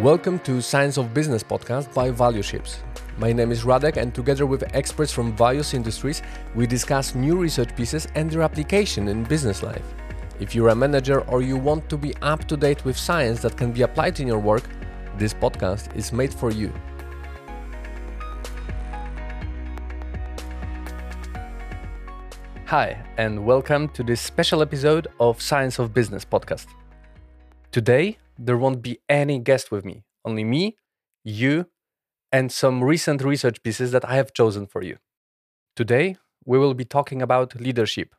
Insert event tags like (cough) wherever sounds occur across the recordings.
Welcome to Science of Business podcast by ValueShips. My name is Radek, and together with experts from various industries, we discuss new research pieces and their application in business life. If you're a manager or you want to be up to date with science that can be applied in your work, this podcast is made for you. Hi, and welcome to this special episode of Science of Business podcast. Today, there won't be any guest with me, only me, you, and some recent research pieces that I have chosen for you. Today, we will be talking about leadership,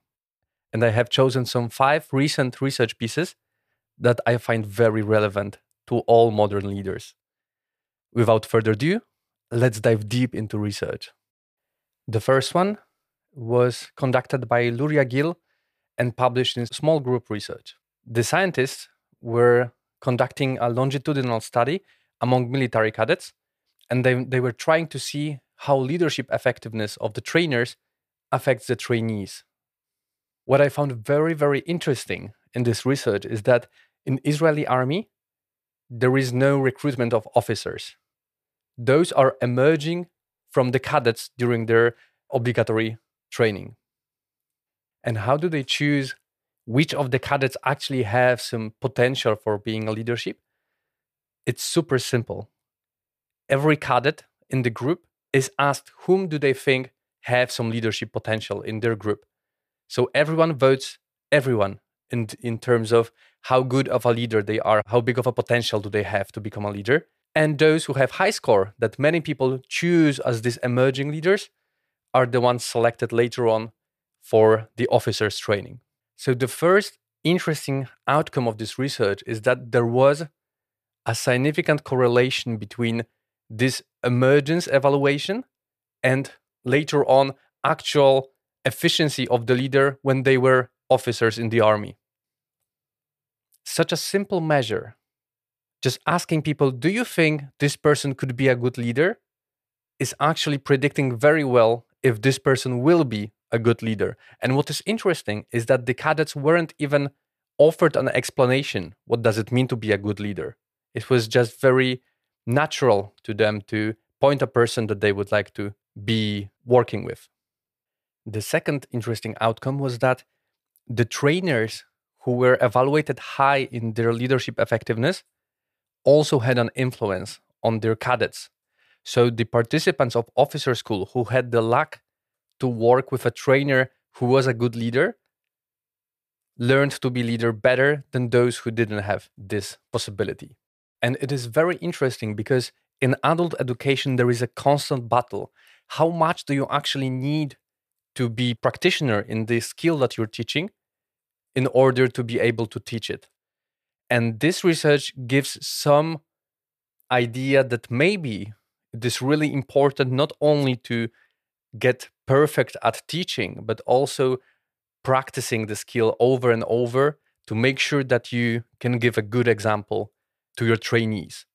and I have chosen some five recent research pieces that I find very relevant to all modern leaders. Without further ado, let's dive deep into research. The first one was conducted by Luria Gil and published in small group research. The scientists were conducting a longitudinal study among military cadets, and they, they were trying to see how leadership effectiveness of the trainers affects the trainees. What I found very, very interesting in this research is that in Israeli army, there is no recruitment of officers. Those are emerging from the cadets during their obligatory training. And how do they choose which of the cadets actually have some potential for being a leadership? It's super simple. Every cadet in the group is asked whom do they think have some leadership potential in their group. So everyone votes everyone in, in terms of how good of a leader they are, how big of a potential do they have to become a leader. And those who have high score that many people choose as these emerging leaders are the ones selected later on for the officers training. So the first interesting outcome of this research is that there was a significant correlation between this emergence evaluation and later on actual efficiency of the leader when they were officers in the army. Such a simple measure, just asking people, do you think this person could be a good leader? is actually predicting very well if this person will be a good leader. And what is interesting is that the cadets weren't even offered an explanation what does it mean to be a good leader. It was just very natural to them to point a person that they would like to be working with. The second interesting outcome was that the trainers who were evaluated high in their leadership effectiveness also had an influence on their cadets. So the participants of officer school who had the luck to work with a trainer who was a good leader learned to be leader better than those who didn't have this possibility. And it is very interesting because in adult education there is a constant battle. How much do you actually need to be practitioner in the skill that you're teaching in order to be able to teach it? And this research gives some idea that maybe it is really important not only to get perfect at teaching, but also practicing the skill over and over to make sure that you can give a good example to your trainees.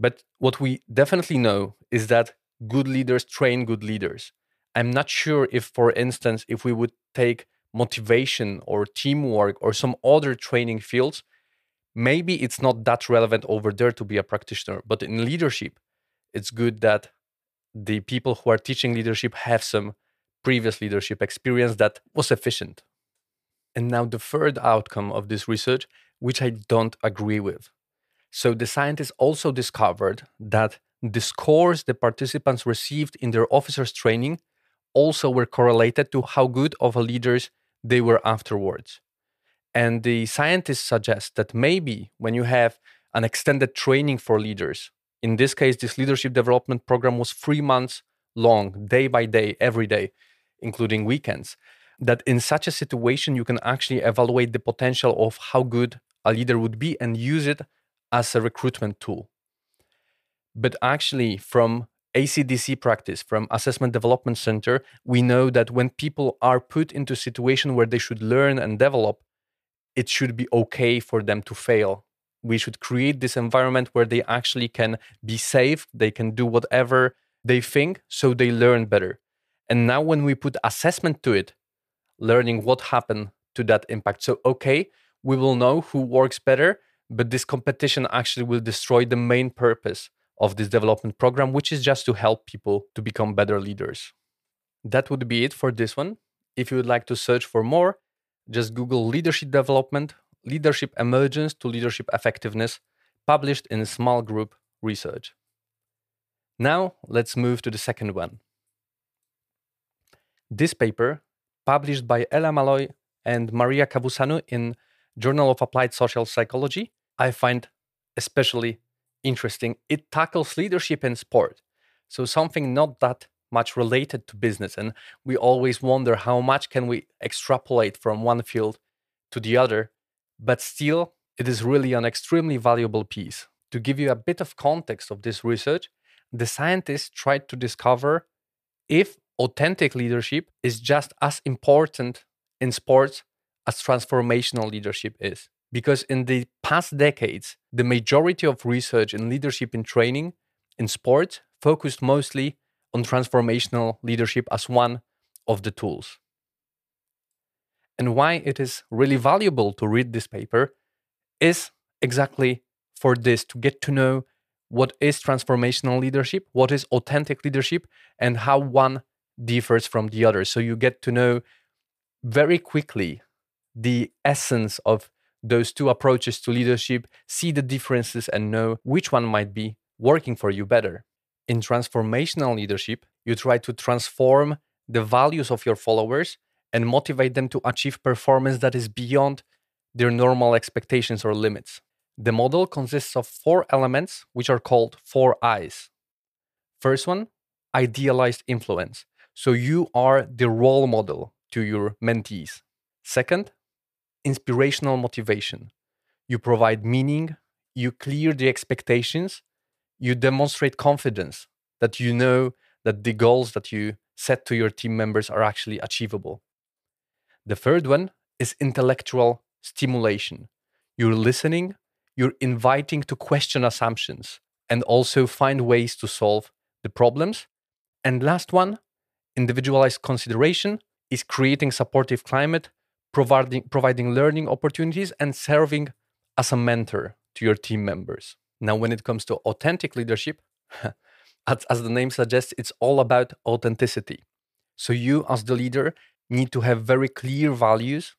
But what we definitely know is that good leaders train good leaders. I'm not sure if, for instance, if we would take motivation or teamwork or some other training fields, maybe it's not that relevant over there to be a practitioner. But in leadership, it's good that the people who are teaching leadership have some previous leadership experience that was efficient. And now, the third outcome of this research, which I don't agree with. So, the scientists also discovered that the scores the participants received in their officers' training also were correlated to how good of a leaders they were afterwards. And the scientists suggest that maybe when you have an extended training for leaders, in this case, this leadership development program was three months long, day by day, every day, including weekends. That in such a situation, you can actually evaluate the potential of how good a leader would be and use it as a recruitment tool. But actually, from ACDC practice, from Assessment Development Center, we know that when people are put into a situation where they should learn and develop, it should be okay for them to fail we should create this environment where they actually can be safe they can do whatever they think so they learn better and now when we put assessment to it learning what happened to that impact so okay we will know who works better but this competition actually will destroy the main purpose of this development program, which is just to help people to become better leaders. That would be it for this one. If you would like to search for more, just Google leadership development, leadership emergence to leadership effectiveness, published in small group research. Now, let's move to the second one. This paper, published by Ella Malloy and Maria Kavussanu in Journal of Applied Social Psychology, I find especially interesting. It tackles leadership in sport. So something not that much related to business and we always wonder how much can we extrapolate from one field to the other, but still it is really an extremely valuable piece. To give you a bit of context of this research, the scientists tried to discover if authentic leadership is just as important in sports as transformational leadership is. Because in the past decades, the majority of research in leadership in training in sports focused mostly on transformational leadership as one of the tools. And why it is really valuable to read this paper is exactly for this to get to know what is transformational leadership, what is authentic leadership, and how one differs from the other. So you get to know very quickly the essence of those two approaches to leadership, see the differences, and know which one might be working for you better. In transformational leadership, you try to transform the values of your followers and motivate them to achieve performance that is beyond their normal expectations or limits. The model consists of four elements, which are called four I's. First one, idealized influence. So you are the role model to your mentees. Second, inspirational motivation. You provide meaning, you clear the expectations, you demonstrate confidence that you know that the goals that you set to your team members are actually achievable. The third one is intellectual stimulation. You're listening, you're inviting to question assumptions and also find ways to solve the problems. And last one, individualized consideration is creating supportive climate providing, providing learning opportunities and serving as a mentor to your team members. Now, when it comes to authentic leadership, (laughs) as, as the name suggests, it's all about authenticity. So, you as the leader need to have very clear values.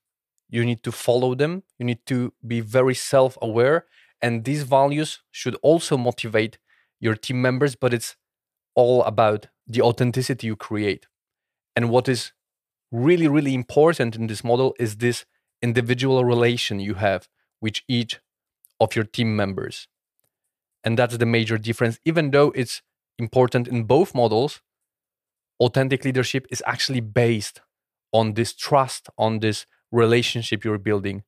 You need to follow them. You need to be very self aware. And these values should also motivate your team members, but it's all about the authenticity you create. And what is really, really important in this model is this individual relation you have with each of your team members. And that's the major difference. Even though it's important in both models, authentic leadership is actually based on this trust, on this relationship you're building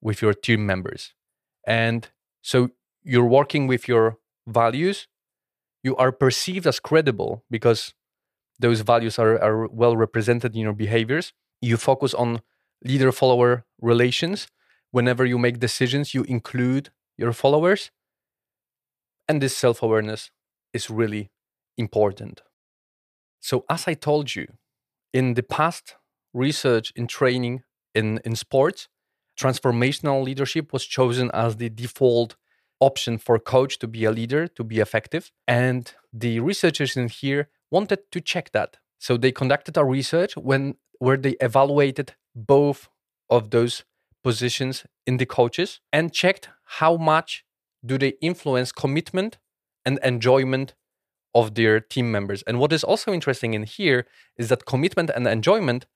with your team members. And so you're working with your values, you are perceived as credible because those values are, are well represented in your behaviors. You focus on leader follower relations. Whenever you make decisions, you include your followers. And this self awareness is really important. So, as I told you, in the past research in training in, in sports, transformational leadership was chosen as the default option for coach to be a leader, to be effective. And the researchers in here wanted to check that. So they conducted a research when where they evaluated both of those positions in the coaches and checked how much do they influence commitment and enjoyment of their team members. And what is also interesting in here is that commitment and enjoyment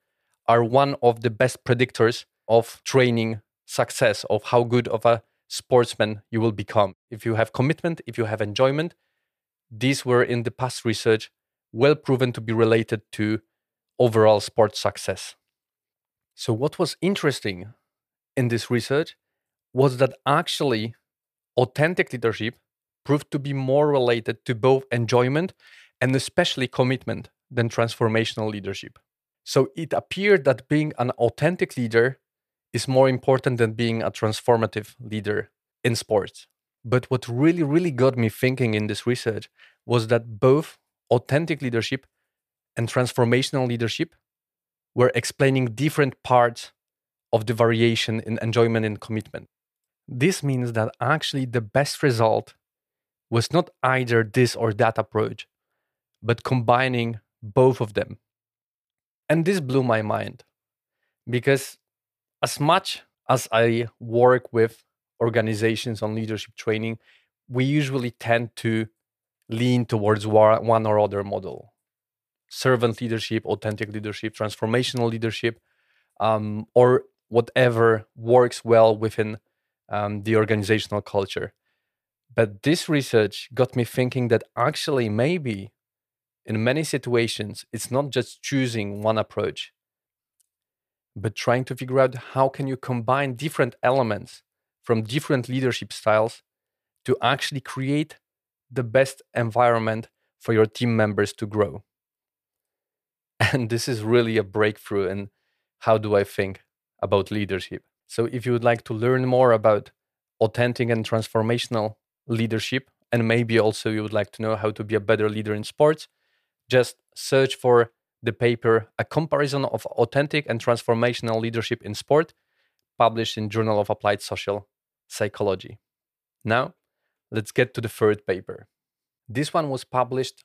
are one of the best predictors of training success of how good of a sportsman you will become. If you have commitment, if you have enjoyment, these were in the past research well proven to be related to overall sports success. So, what was interesting in this research was that actually authentic leadership proved to be more related to both enjoyment and especially commitment than transformational leadership. So, it appeared that being an authentic leader is more important than being a transformative leader in sports. But what really, really got me thinking in this research was that both authentic leadership and transformational leadership were explaining different parts of the variation in enjoyment and commitment. This means that actually the best result was not either this or that approach, but combining both of them. And this blew my mind because, as much as I work with organizations on leadership training, we usually tend to lean towards one or other model servant leadership, authentic leadership, transformational leadership, um, or whatever works well within um, the organizational culture. But this research got me thinking that actually, maybe in many situations, it's not just choosing one approach, but trying to figure out how can you combine different elements from different leadership styles to actually create the best environment for your team members to grow. (laughs) And this is really a breakthrough in how do I think about leadership. So if you would like to learn more about authentic and transformational leadership, and maybe also you would like to know how to be a better leader in sports, just search for the paper A Comparison of Authentic and Transformational Leadership in Sport, published in Journal of Applied Social Psychology. Now, let's get to the third paper. This one was published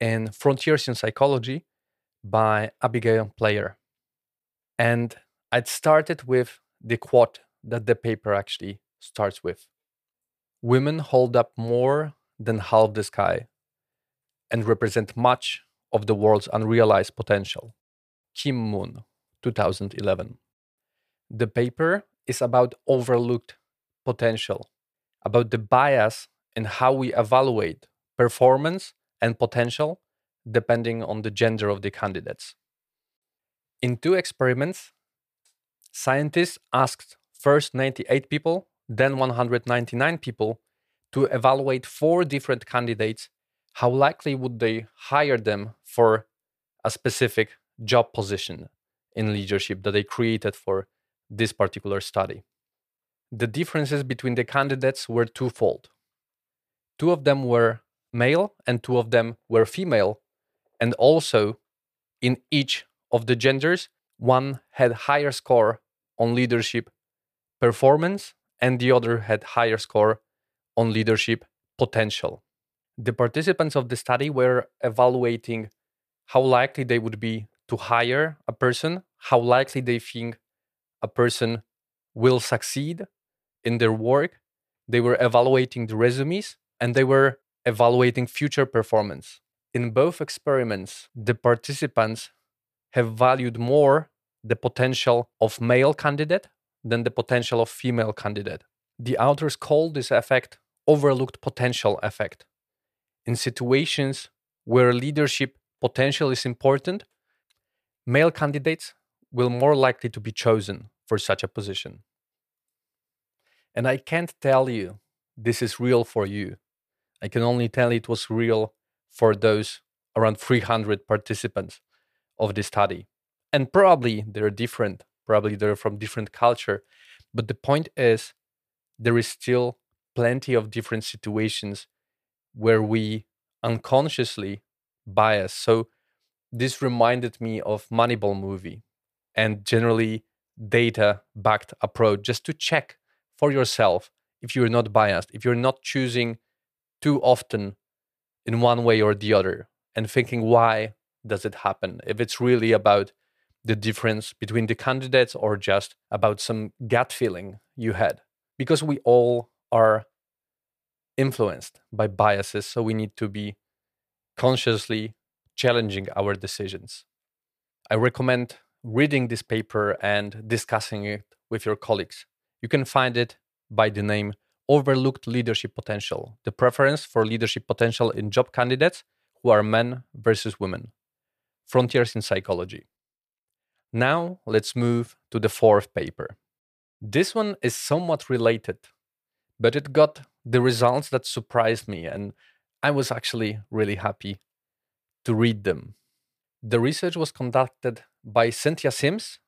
in Frontiers in Psychology by Abigail Player. And I'd started with the quote that the paper actually starts with Women hold up more than half the sky and represent much of the world's unrealized potential. Ki-moon, 2011. The paper is about overlooked potential, about the bias in how we evaluate performance and potential depending on the gender of the candidates. In two experiments, scientists asked first 98 people, then 199 people to evaluate four different candidates. How likely would they hire them for a specific job position in leadership that they created for this particular study? The differences between the candidates were twofold. Two of them were male and two of them were female, and also in each of the genders, one had higher score on leadership performance and the other had higher score on leadership potential. The participants of the study were evaluating how likely they would be to hire a person, how likely they think a person will succeed in their work. They were evaluating the resumes and they were evaluating future performance. In both experiments, the participants have valued more the potential of male candidate than the potential of female candidate. The authors call this effect overlooked potential effect. In situations where leadership potential is important, male candidates will more likely to be chosen for such a position. And I can't tell you this is real for you. I can only tell it was real for those around 300 participants of the study. And probably they're different, probably they're from different culture. But the point is, there is still plenty of different situations where we unconsciously bias. So this reminded me of Moneyball movie and generally data backed approach just to check for yourself if you're not biased, if you're not choosing too often in one way or the other and thinking why does it happen if it's really about the difference between the candidates or just about some gut feeling you had because we all are influenced by biases so we need to be consciously challenging our decisions i recommend reading this paper and discussing it with your colleagues you can find it by the name overlooked leadership potential, the preference for leadership potential in job candidates who are men versus women. Frontiers in Psychology. Now let's move to the fourth paper. This one is somewhat related, but it got the results that surprised me, and I was actually really happy to read them. The research was conducted by Cynthia Sims,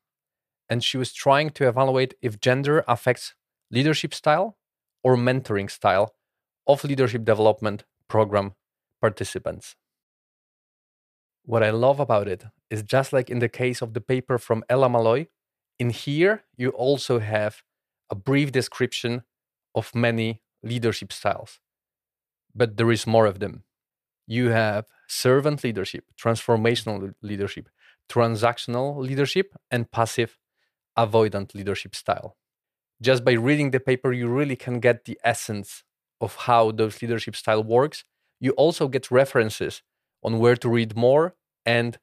and she was trying to evaluate if gender affects leadership style or mentoring style of leadership development program participants. What I love about it is just like in the case of the paper from Ella Malloy, in here you also have a brief description of many leadership styles, but there is more of them. You have servant leadership, transformational leadership, transactional leadership, and passive avoidant leadership style. Just by reading the paper, you really can get the essence of how those leadership style works. You also get references on where to read more and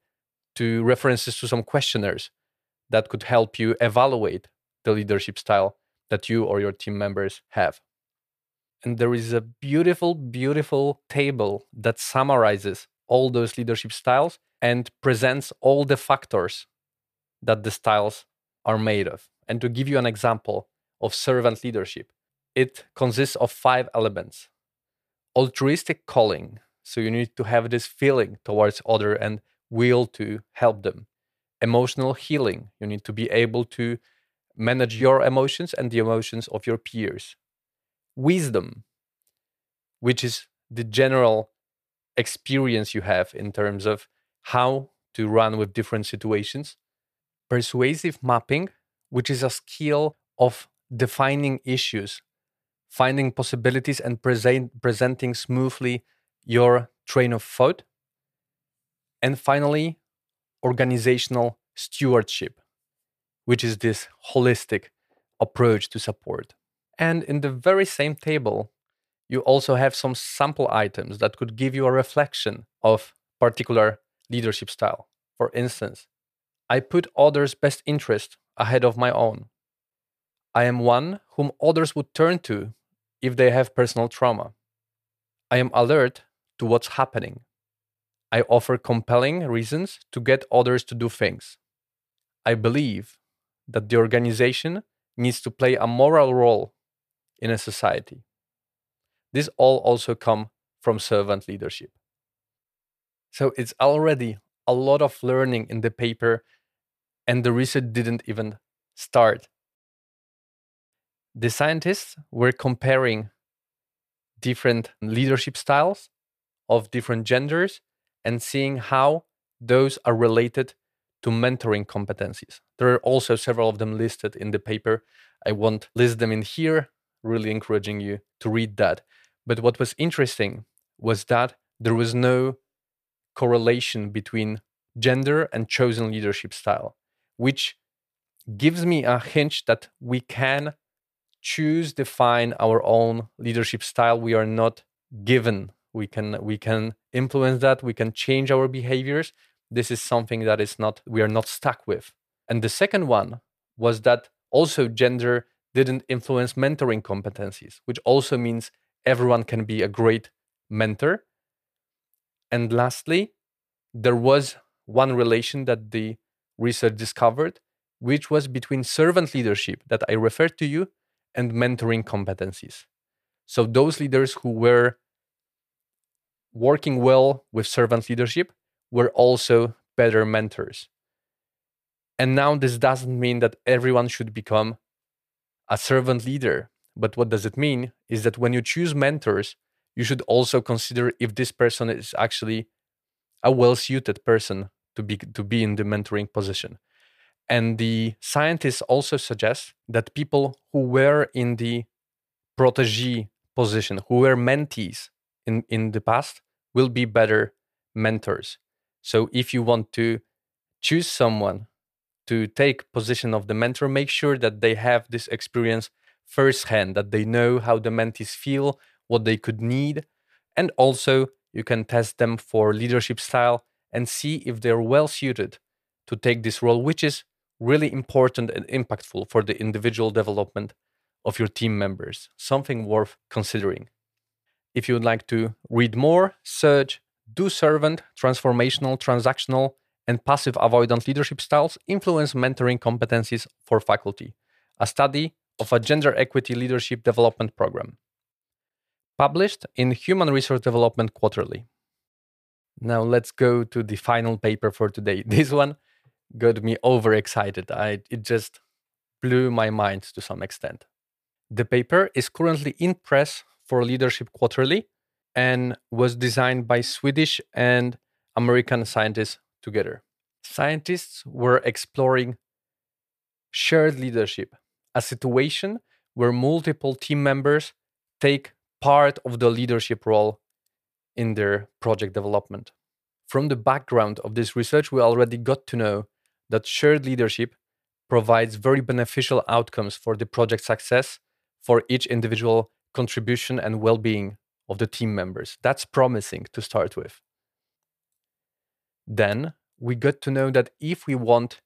to references to some questionnaires that could help you evaluate the leadership style that you or your team members have. And there is a beautiful, beautiful table that summarizes all those leadership styles and presents all the factors that the styles are made of. And to give you an example of servant leadership, it consists of five elements altruistic calling. So you need to have this feeling towards other and will to help them. Emotional healing. You need to be able to manage your emotions and the emotions of your peers. Wisdom, which is the general experience you have in terms of how to run with different situations. Persuasive mapping, which is a skill of defining issues, finding possibilities, and present, presenting smoothly your train of thought. And finally, organizational stewardship, which is this holistic approach to support. And in the very same table, you also have some sample items that could give you a reflection of particular leadership style. For instance, I put others' best interest ahead of my own. I am one whom others would turn to if they have personal trauma. I am alert to what's happening. I offer compelling reasons to get others to do things. I believe that the organization needs to play a moral role in a society. This all also come from servant leadership. So it's already a lot of learning in the paper, and the research didn't even start. The scientists were comparing different leadership styles of different genders and seeing how those are related to mentoring competencies. There are also several of them listed in the paper. I won't list them in here, really encouraging you to read that. But what was interesting was that there was no correlation between gender and chosen leadership style, which gives me a hint that we can choose define our own leadership style we are not given we can we can influence that we can change our behaviors. This is something that is not we are not stuck with. And the second one was that also gender didn't influence mentoring competencies which also means everyone can be a great mentor. And lastly there was one relation that the research discovered which was between servant leadership that i referred to you and mentoring competencies. So those leaders who were working well with servant leadership were also better mentors. And now this doesn't mean that everyone should become a servant leader. But what does it mean is that when you choose mentors, you should also consider if this person is actually a well suited person to be, to be in the mentoring position. And the scientists also suggest that people who were in the protege position, who were mentees in, in the past, will be better mentors. So if you want to choose someone to take position of the mentor, make sure that they have this experience firsthand, that they know how the mentees feel, what they could need, and also you can test them for leadership style and see if they're well suited to take this role, which is really important and impactful for the individual development of your team members. Something worth considering. If you would like to read more, search Do Servant, Transformational, Transactional, and Passive Avoidant Leadership Styles Influence Mentoring Competencies for Faculty, a study of a gender equity leadership development program. Published in Human Resource Development Quarterly. Now let's go to the final paper for today. (laughs) This one got me overexcited. I, it just blew my mind to some extent. The paper is currently in press for Leadership Quarterly and was designed by Swedish and American scientists together. Scientists were exploring shared leadership, a situation where multiple team members take part of the leadership role in their project development. From the background of this research, we already got to know that shared leadership provides very beneficial outcomes for the project success for each individual contribution and well being of the team members. That's promising to start with. Then we got to know that if we want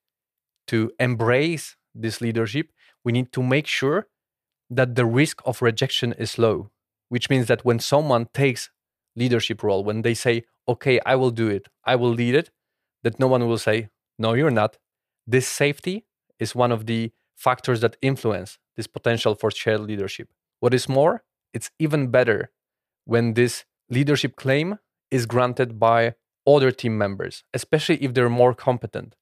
to embrace this leadership, we need to make sure that the risk of rejection is low, which means that when someone takes leadership role, when they say, okay, I will do it, I will lead it, that no one will say, no, you're not. This safety is one of the factors that influence this potential for shared leadership. What is more, it's even better when this leadership claim is granted by other team members, especially if they're more competent.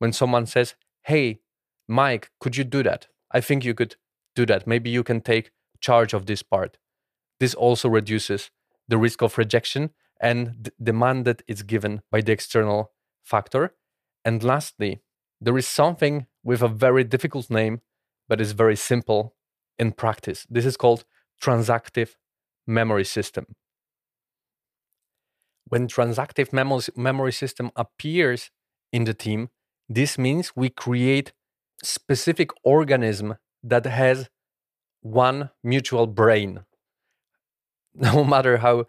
When someone says, Hey, Mike, could you do that? I think you could do that. Maybe you can take charge of this part. This also reduces the risk of rejection and the mandate is given by the external factor. And lastly, there is something with a very difficult name, but is very simple in practice. This is called transactive memory system. When transactive memory system appears in the team, this means we create specific organism that has one mutual brain. (laughs) No matter how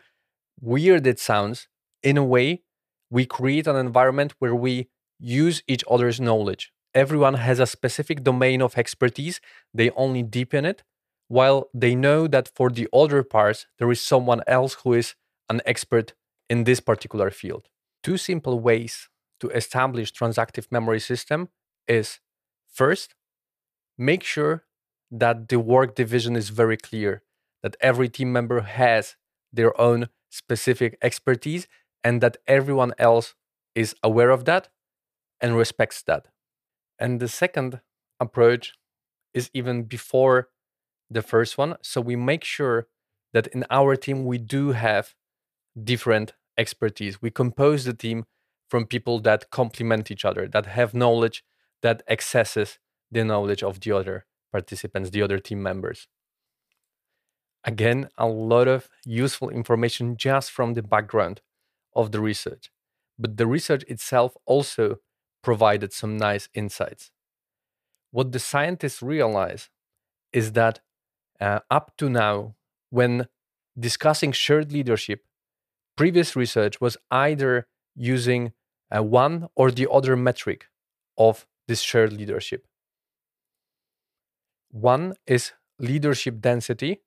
weird it sounds, in a way, we create an environment where we use each other's knowledge. Everyone has a specific domain of expertise, they only deepen it, while they know that for the other parts, there is someone else who is an expert in this particular field. Two simple ways to establish transactive memory system is first, make sure that the work division is very clear, that every team member has their own specific expertise and that everyone else is aware of that and respects that. And the second approach is even before the first one. So we make sure that in our team, we do have different expertise. We compose the team from people that complement each other, that have knowledge that accesses the knowledge of the other participants, the other team members. Again, a lot of useful information just from the background of the research. But the research itself also provided some nice insights. What the scientists realize is that uh, up to now, when discussing shared leadership, previous research was either using uh, one or the other metric of this shared leadership. One is leadership density,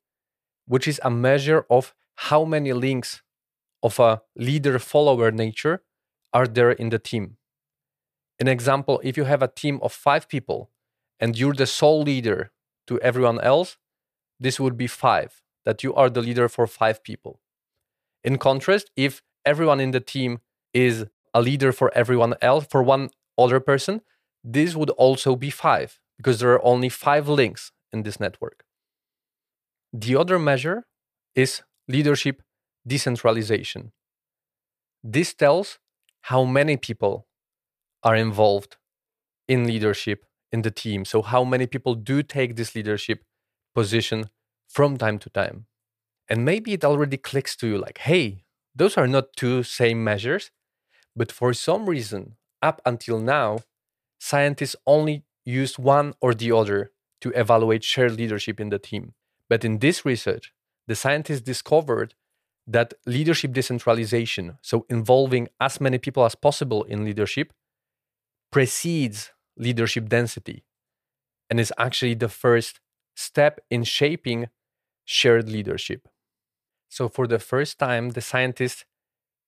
which is a measure of how many links of a leader follower nature are there in the team. An example if you have a team of five people and you're the sole leader to everyone else, this would be five, that you are the leader for five people. In contrast, if everyone in the team is a leader for everyone else, for one other person, this would also be five because there are only five links in this network. The other measure is leadership decentralization. This tells how many people are involved in leadership in the team. So, how many people do take this leadership position from time to time? And maybe it already clicks to you like, hey, those are not two same measures. But for some reason, up until now, scientists only used one or the other to evaluate shared leadership in the team. But in this research, the scientists discovered that leadership decentralization, so involving as many people as possible in leadership, precedes leadership density and is actually the first step in shaping shared leadership. So, for the first time, the scientists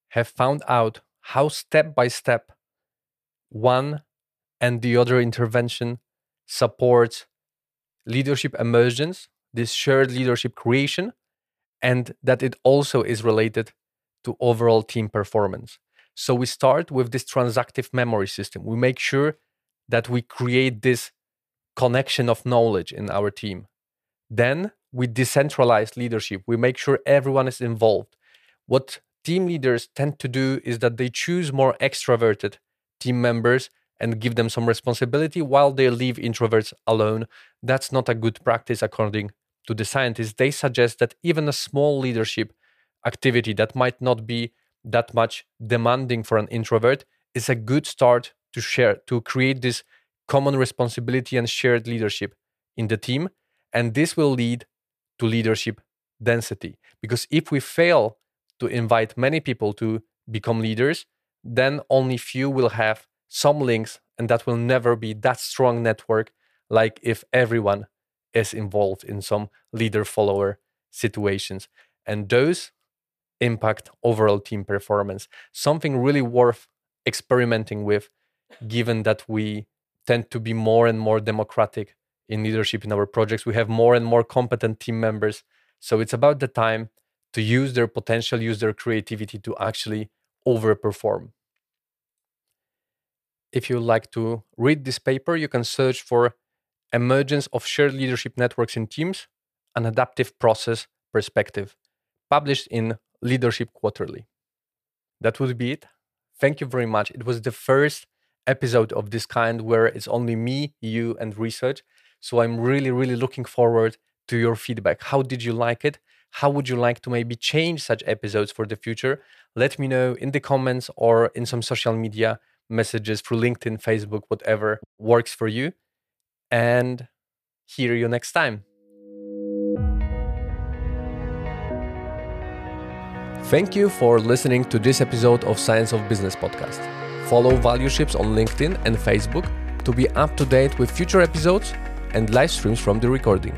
have found out how step by step one and the other intervention supports leadership emergence, this shared leadership creation, and that it also is related to overall team performance. So we start with this transactive memory system. We make sure that we create this connection of knowledge in our team. Then we decentralize leadership. We make sure everyone is involved. What team leaders tend to do is that they choose more extroverted team members and give them some responsibility while they leave introverts alone. That's not a good practice, according to the scientists. They suggest that even a small leadership activity that might not be that much demanding for an introvert is a good start to share, to create this common responsibility and shared leadership in the team. And this will lead to leadership density. Because if we fail to invite many people to become leaders, then only few will have some links, and that will never be that strong network like if everyone is involved in some leader follower situations. And those impact overall team performance. Something really worth experimenting with, given that we tend to be more and more democratic in leadership in our projects. We have more and more competent team members. So it's about the time to use their potential, use their creativity to actually overperform. If you'd like to read this paper, you can search for Emergence of Shared Leadership Networks in Teams, an Adaptive Process Perspective, published in Leadership Quarterly. That would be it. Thank you very much. It was the first episode of this kind where it's only me, you, and research. So I'm really, really looking forward to your feedback. How did you like it? How would you like to maybe change such episodes for the future? Let me know in the comments or in some social media messages through LinkedIn, Facebook, whatever works for you. And hear you next time. Thank you for listening to this episode of Science of Business podcast. Follow Valueships on LinkedIn and Facebook to be up to date with future episodes and live streams from the recording.